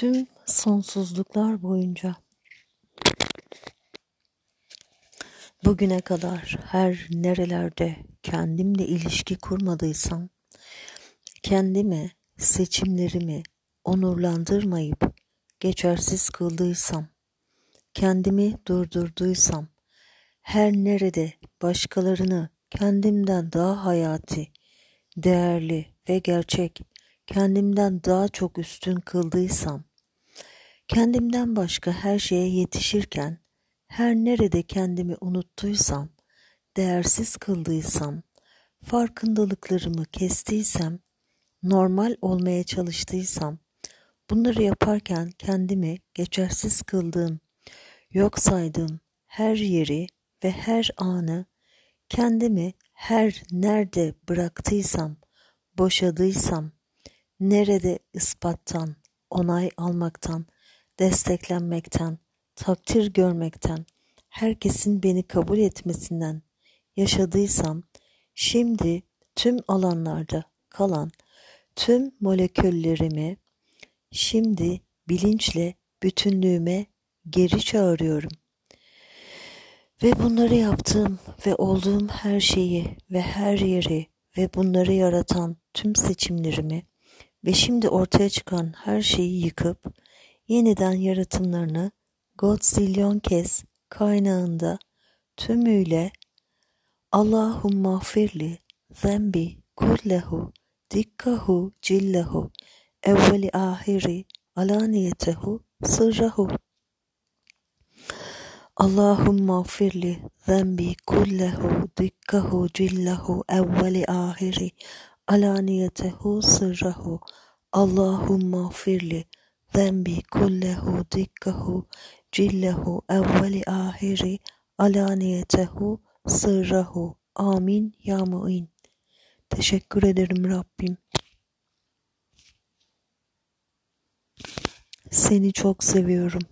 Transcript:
tüm sonsuzluklar boyunca. Bugüne kadar her nerelerde kendimle ilişki kurmadıysam, kendime seçimlerimi onurlandırmayıp geçersiz kıldıysam, kendimi durdurduysam, her nerede başkalarını kendimden daha hayati, değerli ve gerçek, kendimden daha çok üstün kıldıysam, kendimden başka her şeye yetişirken, her nerede kendimi unuttuysam, değersiz kıldıysam, farkındalıklarımı kestiysem, normal olmaya çalıştıysam, bunları yaparken kendimi geçersiz kıldığım, yok saydığım her yeri ve her anı kendimi her nerede bıraktıysam, boşadıysam, nerede ispattan, onay almaktan, desteklenmekten, takdir görmekten, herkesin beni kabul etmesinden yaşadıysam, şimdi tüm alanlarda kalan tüm moleküllerimi şimdi bilinçle bütünlüğüme geri çağırıyorum. Ve bunları yaptığım ve olduğum her şeyi ve her yeri ve bunları yaratan tüm seçimlerimi ve şimdi ortaya çıkan her şeyi yıkıp yeniden yaratımlarını Godzilyon kez kaynağında tümüyle Allahumma firli zembi kullehu dikkahu cillehu evveli ahiri alaniyetehu sırrahu. Allahumma firli zembi kullehu dikkahu cillehu evveli ahiri alaniyetehu sırrahu. Allahumma firli zembi kullehu dikkahu cillehu evveli ahiri alaniyetehu sırrahu amin ya mu'in teşekkür ederim Rabbim. Seni çok seviyorum